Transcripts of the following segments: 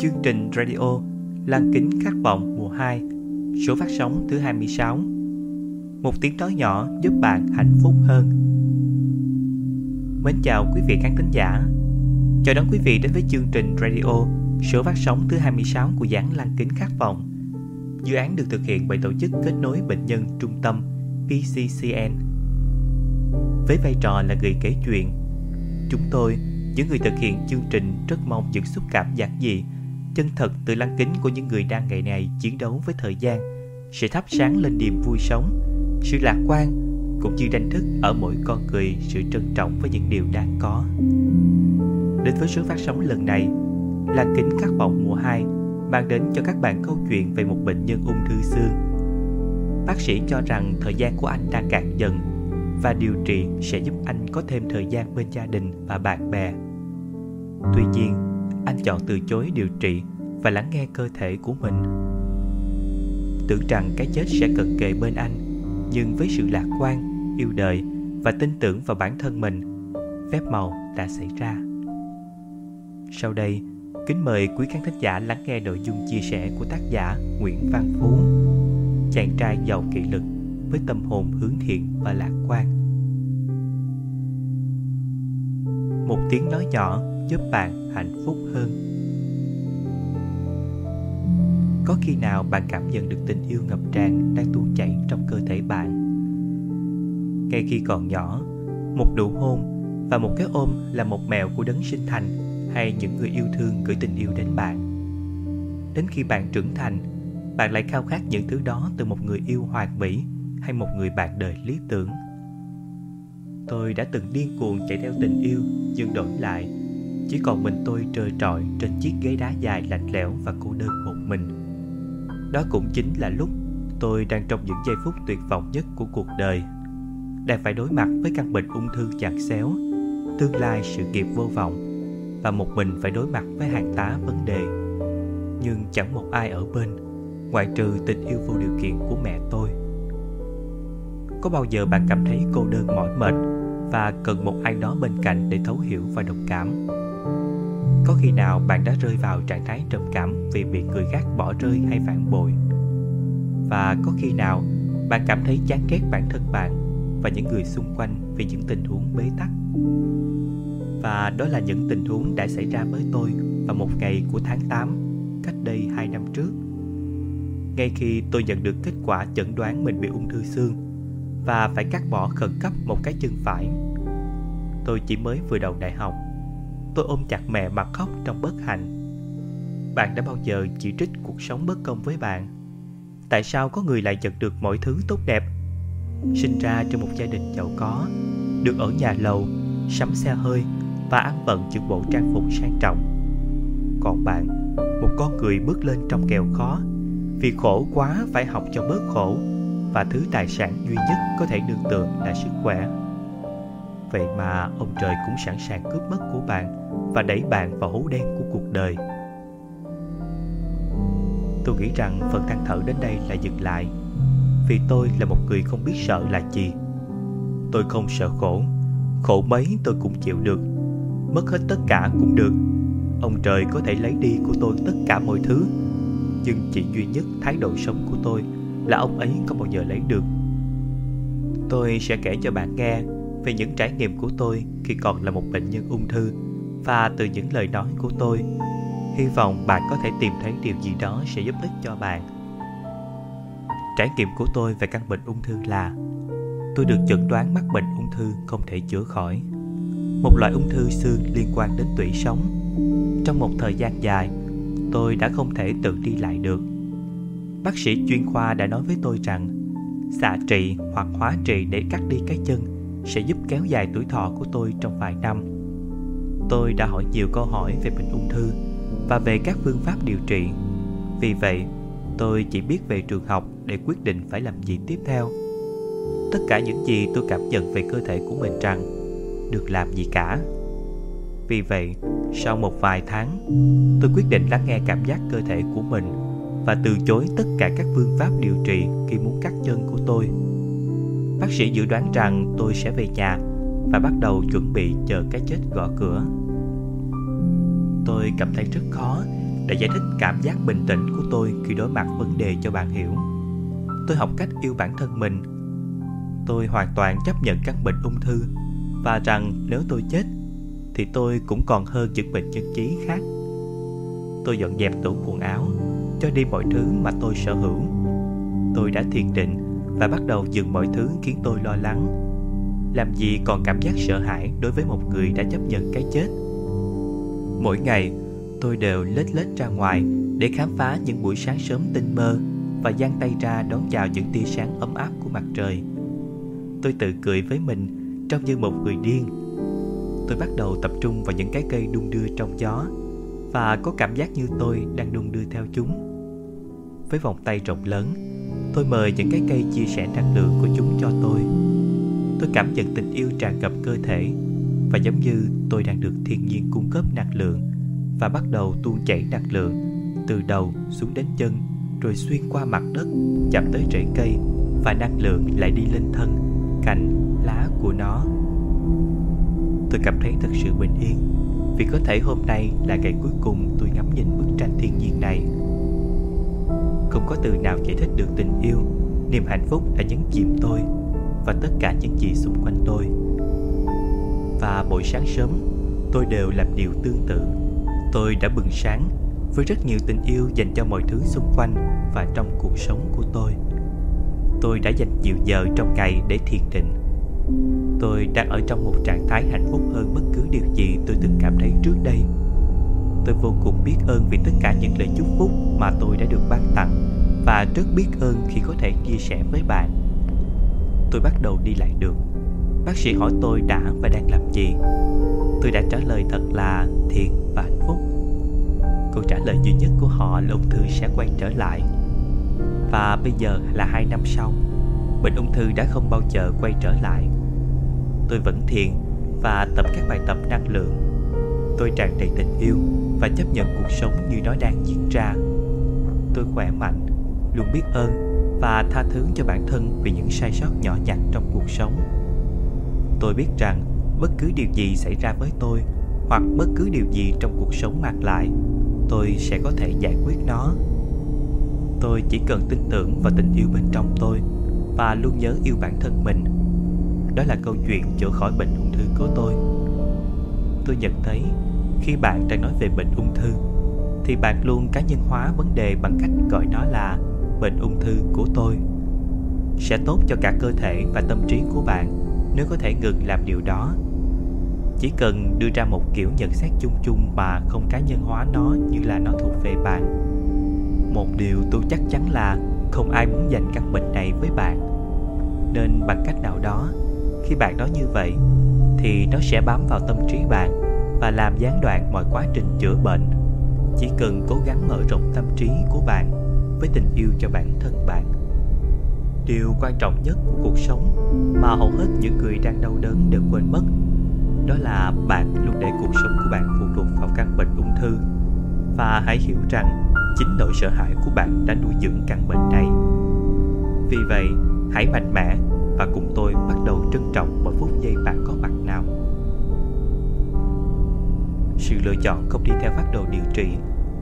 Chương trình radio Lan kính khát vọng mùa 2 Số phát sóng thứ 26 Một tiếng nói nhỏ giúp bạn hạnh phúc hơn. Mến chào quý vị khán thính giả. Chào đón quý vị đến với chương trình radio Số phát sóng thứ 26 của giảng Lan kính khát vọng. Dự án được thực hiện bởi tổ chức kết nối bệnh nhân trung tâm PCCN Với vai trò là người kể chuyện Chúng tôi, những người thực hiện chương trình rất mong những xúc cảm giản dị chân thật từ lăng kính của những người đang ngày này chiến đấu với thời gian sẽ thắp sáng lên niềm vui sống sự lạc quan cũng như đánh thức ở mỗi con người sự trân trọng với những điều đang có đến với số phát sóng lần này. Là kính khát vọng mùa 2 mang đến cho các bạn câu chuyện về một bệnh nhân ung thư xương. Bác sĩ cho rằng thời gian của anh đang cạn dần, và điều trị sẽ giúp anh có thêm thời gian bên gia đình và bạn bè. Tuy nhiên, anh chọn từ chối điều trị và lắng nghe cơ thể của mình. Tưởng rằng cái chết sẽ cận kề bên anh, nhưng với sự lạc quan, yêu đời và tin tưởng vào bản thân mình, phép màu đã xảy ra sau đây, kính mời quý khán thính giả lắng nghe nội dung chia sẻ của tác giả nguyễn văn phú, chàng trai giàu kỷ lực với tâm hồn hướng thiện và lạc quan. Một tiếng nói nhỏ giúp bạn hạnh phúc hơn. Có khi nào bạn cảm nhận được tình yêu ngập tràn đang tuôn chảy trong cơ thể bạn? Ngay khi còn nhỏ, một nụ hôn và một cái ôm là một mèo của đấng sinh thành hay những người yêu thương gửi tình yêu đến bạn. Đến khi bạn trưởng thành, bạn lại khao khát những thứ đó từ một người yêu hoàn mỹ hay một người bạn đời lý tưởng. Tôi đã từng điên cuồng chạy theo tình yêu, nhưng đổi lại, chỉ còn mình tôi trơ trọi trên chiếc ghế đá dài lạnh lẽo và cô đơn một mình. Đó cũng chính là lúc tôi đang trong những giây phút tuyệt vọng nhất của cuộc đời. Đang phải đối mặt với căn bệnh ung thư chằng xéo, tương lai sự nghiệp vô vọng và một mình phải đối mặt với hàng tá vấn đề. Nhưng chẳng một ai ở bên, ngoại trừ tình yêu vô điều kiện của mẹ tôi. Có bao giờ bạn cảm thấy cô đơn mỏi mệt và cần một ai đó bên cạnh để thấu hiểu và đồng cảm? Có khi nào bạn đã rơi vào trạng thái trầm cảm vì bị người khác bỏ rơi hay phản bội? Và có khi nào bạn cảm thấy chán ghét bản thân bạn và những người xung quanh vì những tình huống bế tắc? Và đó là những tình huống đã xảy ra với tôi vào một ngày của tháng 8 cách đây 2 năm trước. Ngay khi tôi nhận được kết quả chẩn đoán mình bị ung thư xương và phải cắt bỏ khẩn cấp một cái chân phải, tôi chỉ mới vừa đầu đại học. Tôi ôm chặt mẹ mà khóc trong bất hạnh. Bạn đã bao giờ chỉ trích cuộc sống bất công với bạn? Tại sao có người lại nhận được mọi thứ tốt đẹp? Sinh ra trong một gia đình giàu có, được ở nhà lầu, sắm xe hơi và ăn vận những bộ trang phục sang trọng. Còn bạn, một con người bước lên trong kèo khó, vì khổ quá phải học cho bớt khổ, và thứ tài sản duy nhất có thể nương tựa là sức khỏe. Vậy mà ông trời cũng sẵn sàng cướp mất của bạn và đẩy bạn vào hố đen của cuộc đời. Tôi nghĩ rằng phần than thở đến đây là dừng lại, vì tôi là một người không biết sợ là gì. Tôi không sợ khổ khổ mấy tôi cũng chịu được mất hết tất cả cũng được. Ông trời có thể lấy đi của tôi tất cả mọi thứ. Nhưng chỉ duy nhất thái độ sống của tôi là ông ấy không bao giờ lấy được. Tôi sẽ kể cho bạn nghe về những trải nghiệm của tôi khi còn là một bệnh nhân ung thư và từ những lời nói của tôi. Hy vọng bạn có thể tìm thấy điều gì đó sẽ giúp ích cho bạn. Trải nghiệm của tôi về căn bệnh ung thư là, tôi được chẩn đoán mắc bệnh ung thư không thể chữa khỏi một loại ung thư xương liên quan đến tủy sống. Trong một thời gian dài, tôi đã không thể tự đi lại được. Bác sĩ chuyên khoa đã nói với tôi rằng, xạ trị hoặc hóa trị để cắt đi cái chân sẽ giúp kéo dài tuổi thọ của tôi trong vài năm. Tôi đã hỏi nhiều câu hỏi về bệnh ung thư và về các phương pháp điều trị. Vì vậy, tôi chỉ biết về trường học để quyết định phải làm gì tiếp theo. Tất cả những gì tôi cảm nhận về cơ thể của mình rằng được làm gì cả Vì vậy, sau một vài tháng, tôi quyết định lắng nghe cảm giác cơ thể của mình và từ chối tất cả các phương pháp điều trị khi muốn cắt chân của tôi. Bác sĩ dự đoán rằng tôi sẽ về nhà và bắt đầu chuẩn bị chờ cái chết gõ cửa. Tôi cảm thấy rất khó để giải thích cảm giác bình tĩnh của tôi khi đối mặt vấn đề cho bạn hiểu. Tôi học cách yêu bản thân mình. Tôi hoàn toàn chấp nhận căn bệnh ung thư và rằng nếu tôi chết thì tôi cũng còn hơn những bệnh nhân trí khác. Tôi dọn dẹp tủ quần áo, cho đi mọi thứ mà tôi sở hữu. Tôi đã thiền định và bắt đầu dừng mọi thứ khiến tôi lo lắng. Làm gì còn cảm giác sợ hãi đối với một người đã chấp nhận cái chết. Mỗi ngày, tôi đều lết lết ra ngoài để khám phá những buổi sáng sớm tinh mơ và giang tay ra đón chào những tia sáng ấm áp của mặt trời. Tôi tự cười với mình trông như một người điên. Tôi bắt đầu tập trung vào những cái cây đung đưa trong gió và có cảm giác như tôi đang đung đưa theo chúng. Với vòng tay rộng lớn, tôi mời những cái cây chia sẻ năng lượng của chúng cho tôi. Tôi cảm nhận tình yêu tràn ngập cơ thể và giống như tôi đang được thiên nhiên cung cấp năng lượng và bắt đầu tuôn chảy năng lượng từ đầu xuống đến chân rồi xuyên qua mặt đất chạm tới rễ cây và năng lượng lại đi lên thân cành lá của nó. Tôi cảm thấy thật sự bình yên, vì có thể hôm nay là ngày cuối cùng tôi ngắm nhìn bức tranh thiên nhiên này. Không có từ nào giải thích được tình yêu, niềm hạnh phúc đã nhấn chìm tôi và tất cả những gì xung quanh tôi. Và mỗi sáng sớm, tôi đều làm điều tương tự. Tôi đã bừng sáng với rất nhiều tình yêu dành cho mọi thứ xung quanh và trong cuộc sống của tôi. Tôi đã dành nhiều giờ trong ngày để thiền định tôi đang ở trong một trạng thái hạnh phúc hơn bất cứ điều gì tôi từng cảm thấy trước đây. Tôi vô cùng biết ơn vì tất cả những lời chúc phúc mà tôi đã được ban tặng và rất biết ơn khi có thể chia sẻ với bạn. Tôi bắt đầu đi lại được. Bác sĩ hỏi tôi đã và đang làm gì. Tôi đã trả lời thật là thiện và hạnh phúc. Câu trả lời duy nhất của họ là ung thư sẽ quay trở lại. Và bây giờ là hai năm sau. Bệnh ung thư đã không bao giờ quay trở lại tôi vẫn thiền và tập các bài tập năng lượng. Tôi tràn đầy tình yêu và chấp nhận cuộc sống như nó đang diễn ra. Tôi khỏe mạnh, luôn biết ơn và tha thứ cho bản thân vì những sai sót nhỏ nhặt trong cuộc sống. Tôi biết rằng bất cứ điều gì xảy ra với tôi hoặc bất cứ điều gì trong cuộc sống mang lại, tôi sẽ có thể giải quyết nó. Tôi chỉ cần tin tưởng vào tình yêu bên trong tôi và luôn nhớ yêu bản thân mình đó là câu chuyện chữa khỏi bệnh ung thư của tôi. Tôi nhận thấy, khi bạn đang nói về bệnh ung thư, thì bạn luôn cá nhân hóa vấn đề bằng cách gọi nó là bệnh ung thư của tôi. Sẽ tốt cho cả cơ thể và tâm trí của bạn nếu có thể ngừng làm điều đó. Chỉ cần đưa ra một kiểu nhận xét chung chung mà không cá nhân hóa nó như là nó thuộc về bạn. Một điều tôi chắc chắn là không ai muốn dành căn bệnh này với bạn. Nên bằng cách nào đó khi bạn nói như vậy, thì nó sẽ bám vào tâm trí bạn và làm gián đoạn mọi quá trình chữa bệnh. Chỉ cần cố gắng mở rộng tâm trí của bạn với tình yêu cho bản thân bạn. Điều quan trọng nhất của cuộc sống mà hầu hết những người đang đau đớn đều quên mất, đó là bạn luôn để cuộc sống của bạn phụ thuộc vào căn bệnh ung thư. Và hãy hiểu rằng chính nỗi sợ hãi của bạn đã nuôi dưỡng căn bệnh này. Vì vậy, hãy mạnh mẽ và cùng tôi bắt đầu trân trọng mỗi phút giây bạn có mặt nào. Sự lựa chọn không đi theo phác đồ điều trị,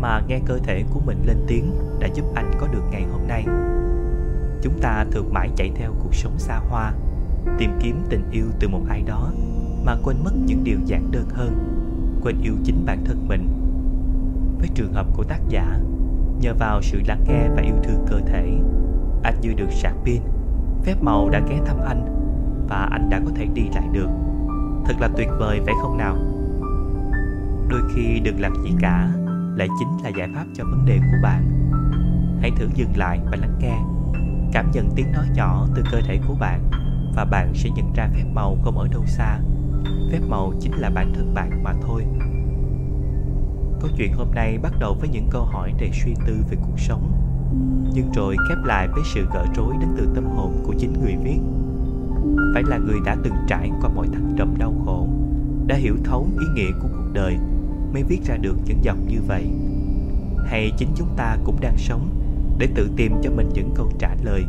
mà nghe cơ thể của mình lên tiếng đã giúp anh có được ngày hôm nay. Chúng ta thường mãi chạy theo cuộc sống xa hoa, tìm kiếm tình yêu từ một ai đó, mà quên mất những điều giản đơn hơn, quên yêu chính bản thân mình. Với trường hợp của tác giả, nhờ vào sự lắng nghe và yêu thương cơ thể, anh như được sạc pin phép màu đã ghé thăm anh, và anh đã có thể đi lại được. Thật là tuyệt vời, phải không nào? Đôi khi đừng làm gì cả, lại chính là giải pháp cho vấn đề của bạn. Hãy thử dừng lại và lắng nghe. Cảm nhận tiếng nói nhỏ từ cơ thể của bạn, và bạn sẽ nhận ra phép màu không ở đâu xa. Phép màu chính là bản thân bạn mà thôi. Câu chuyện hôm nay bắt đầu với những câu hỏi đầy suy tư về cuộc sống nhưng rồi khép lại với sự gỡ rối đến từ tâm hồn của chính người viết. Phải là người đã từng trải qua mọi thăng trầm đau khổ, đã hiểu thấu ý nghĩa của cuộc đời mới viết ra được những dòng như vậy. Hay chính chúng ta cũng đang sống để tự tìm cho mình những câu trả lời.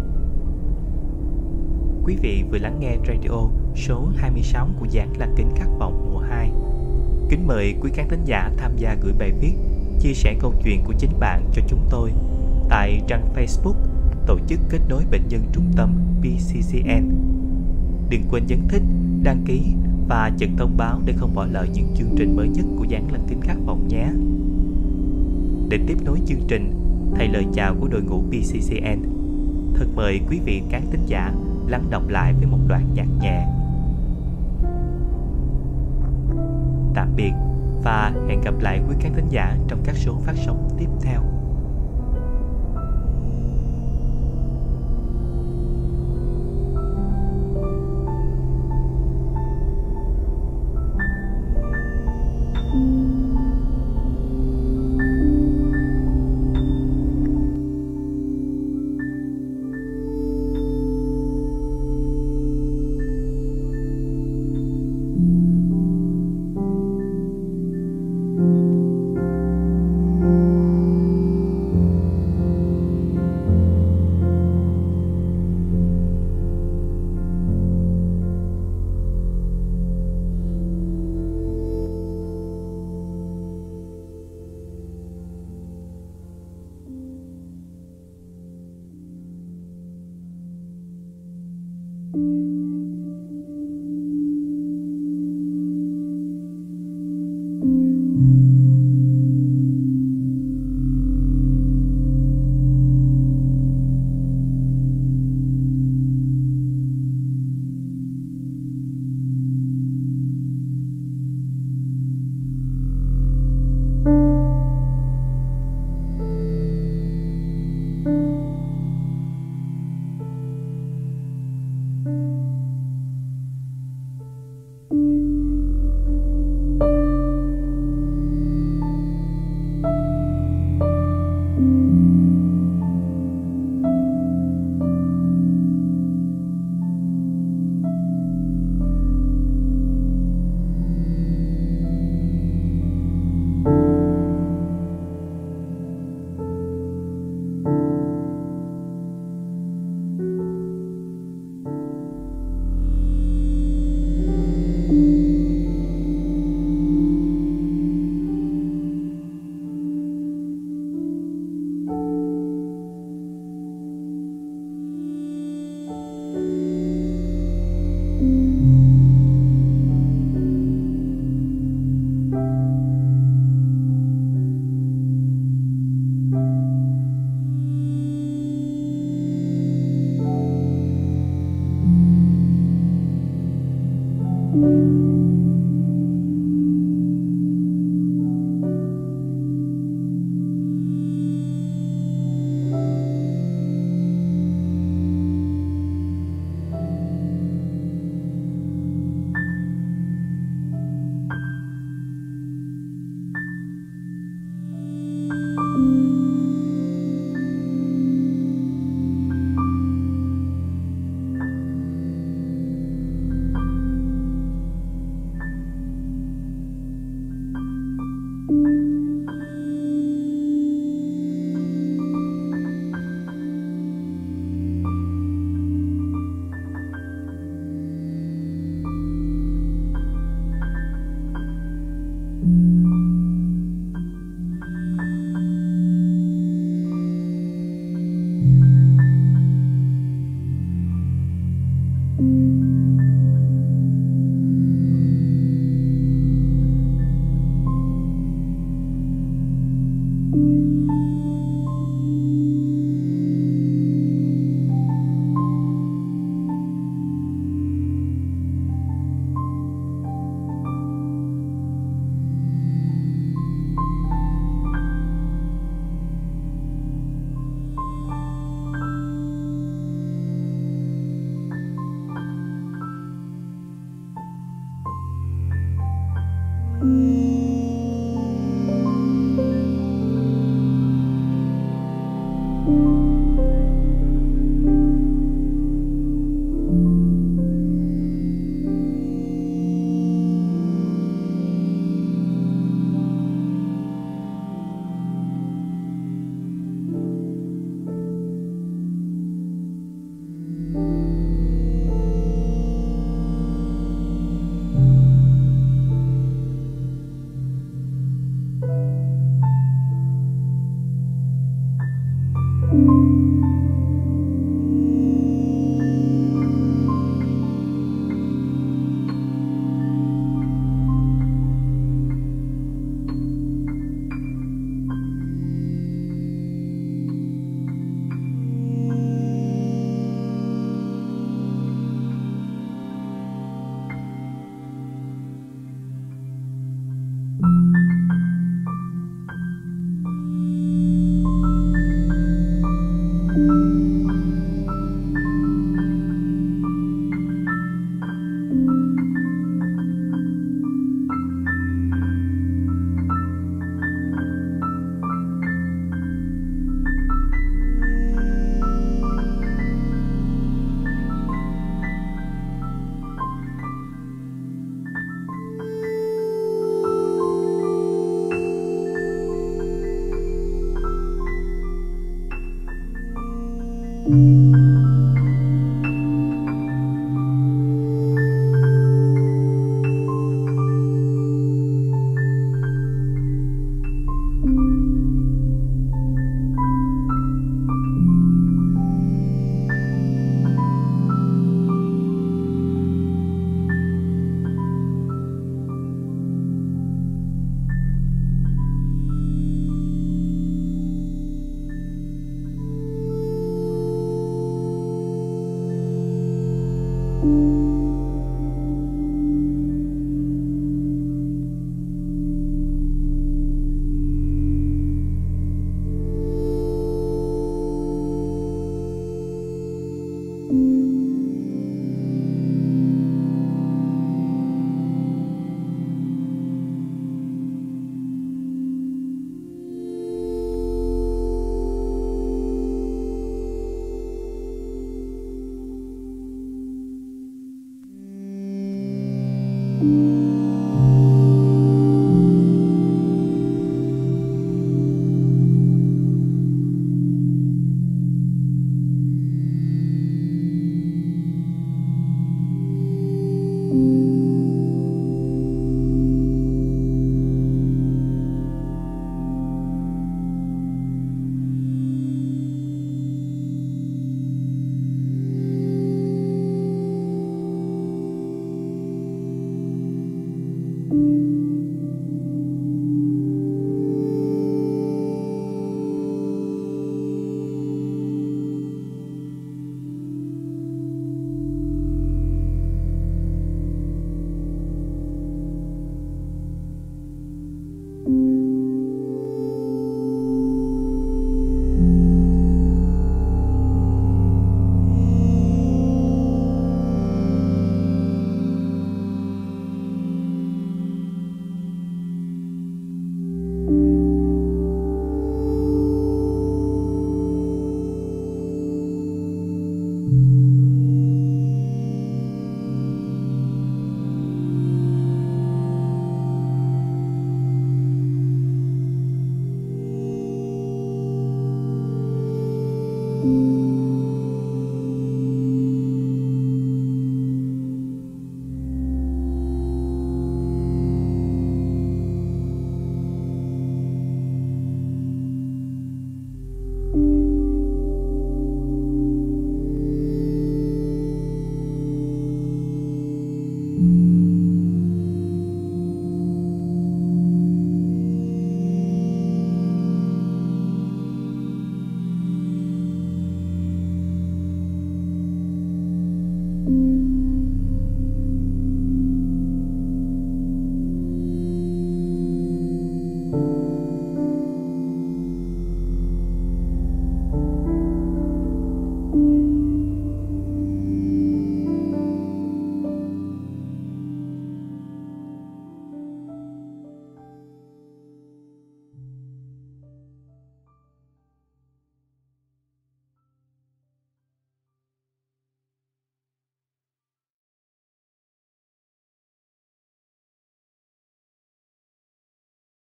Quý vị vừa lắng nghe radio số 26 của giảng là Kính Khát Vọng mùa 2 Kính mời quý khán thính giả tham gia gửi bài viết, chia sẻ câu chuyện của chính bạn cho chúng tôi tại trang Facebook Tổ chức Kết nối Bệnh nhân Trung tâm PCCN. Đừng quên nhấn thích, đăng ký và chật thông báo để không bỏ lỡ những chương trình mới nhất của Giảng Lăng Kính Khát Vọng nhé. Để tiếp nối chương trình, thay lời chào của đội ngũ PCCN, thật mời quý vị khán thính giả lắng đọc lại với một đoạn nhạc nhẹ. Tạm biệt và hẹn gặp lại quý khán thính giả trong các số phát sóng tiếp theo.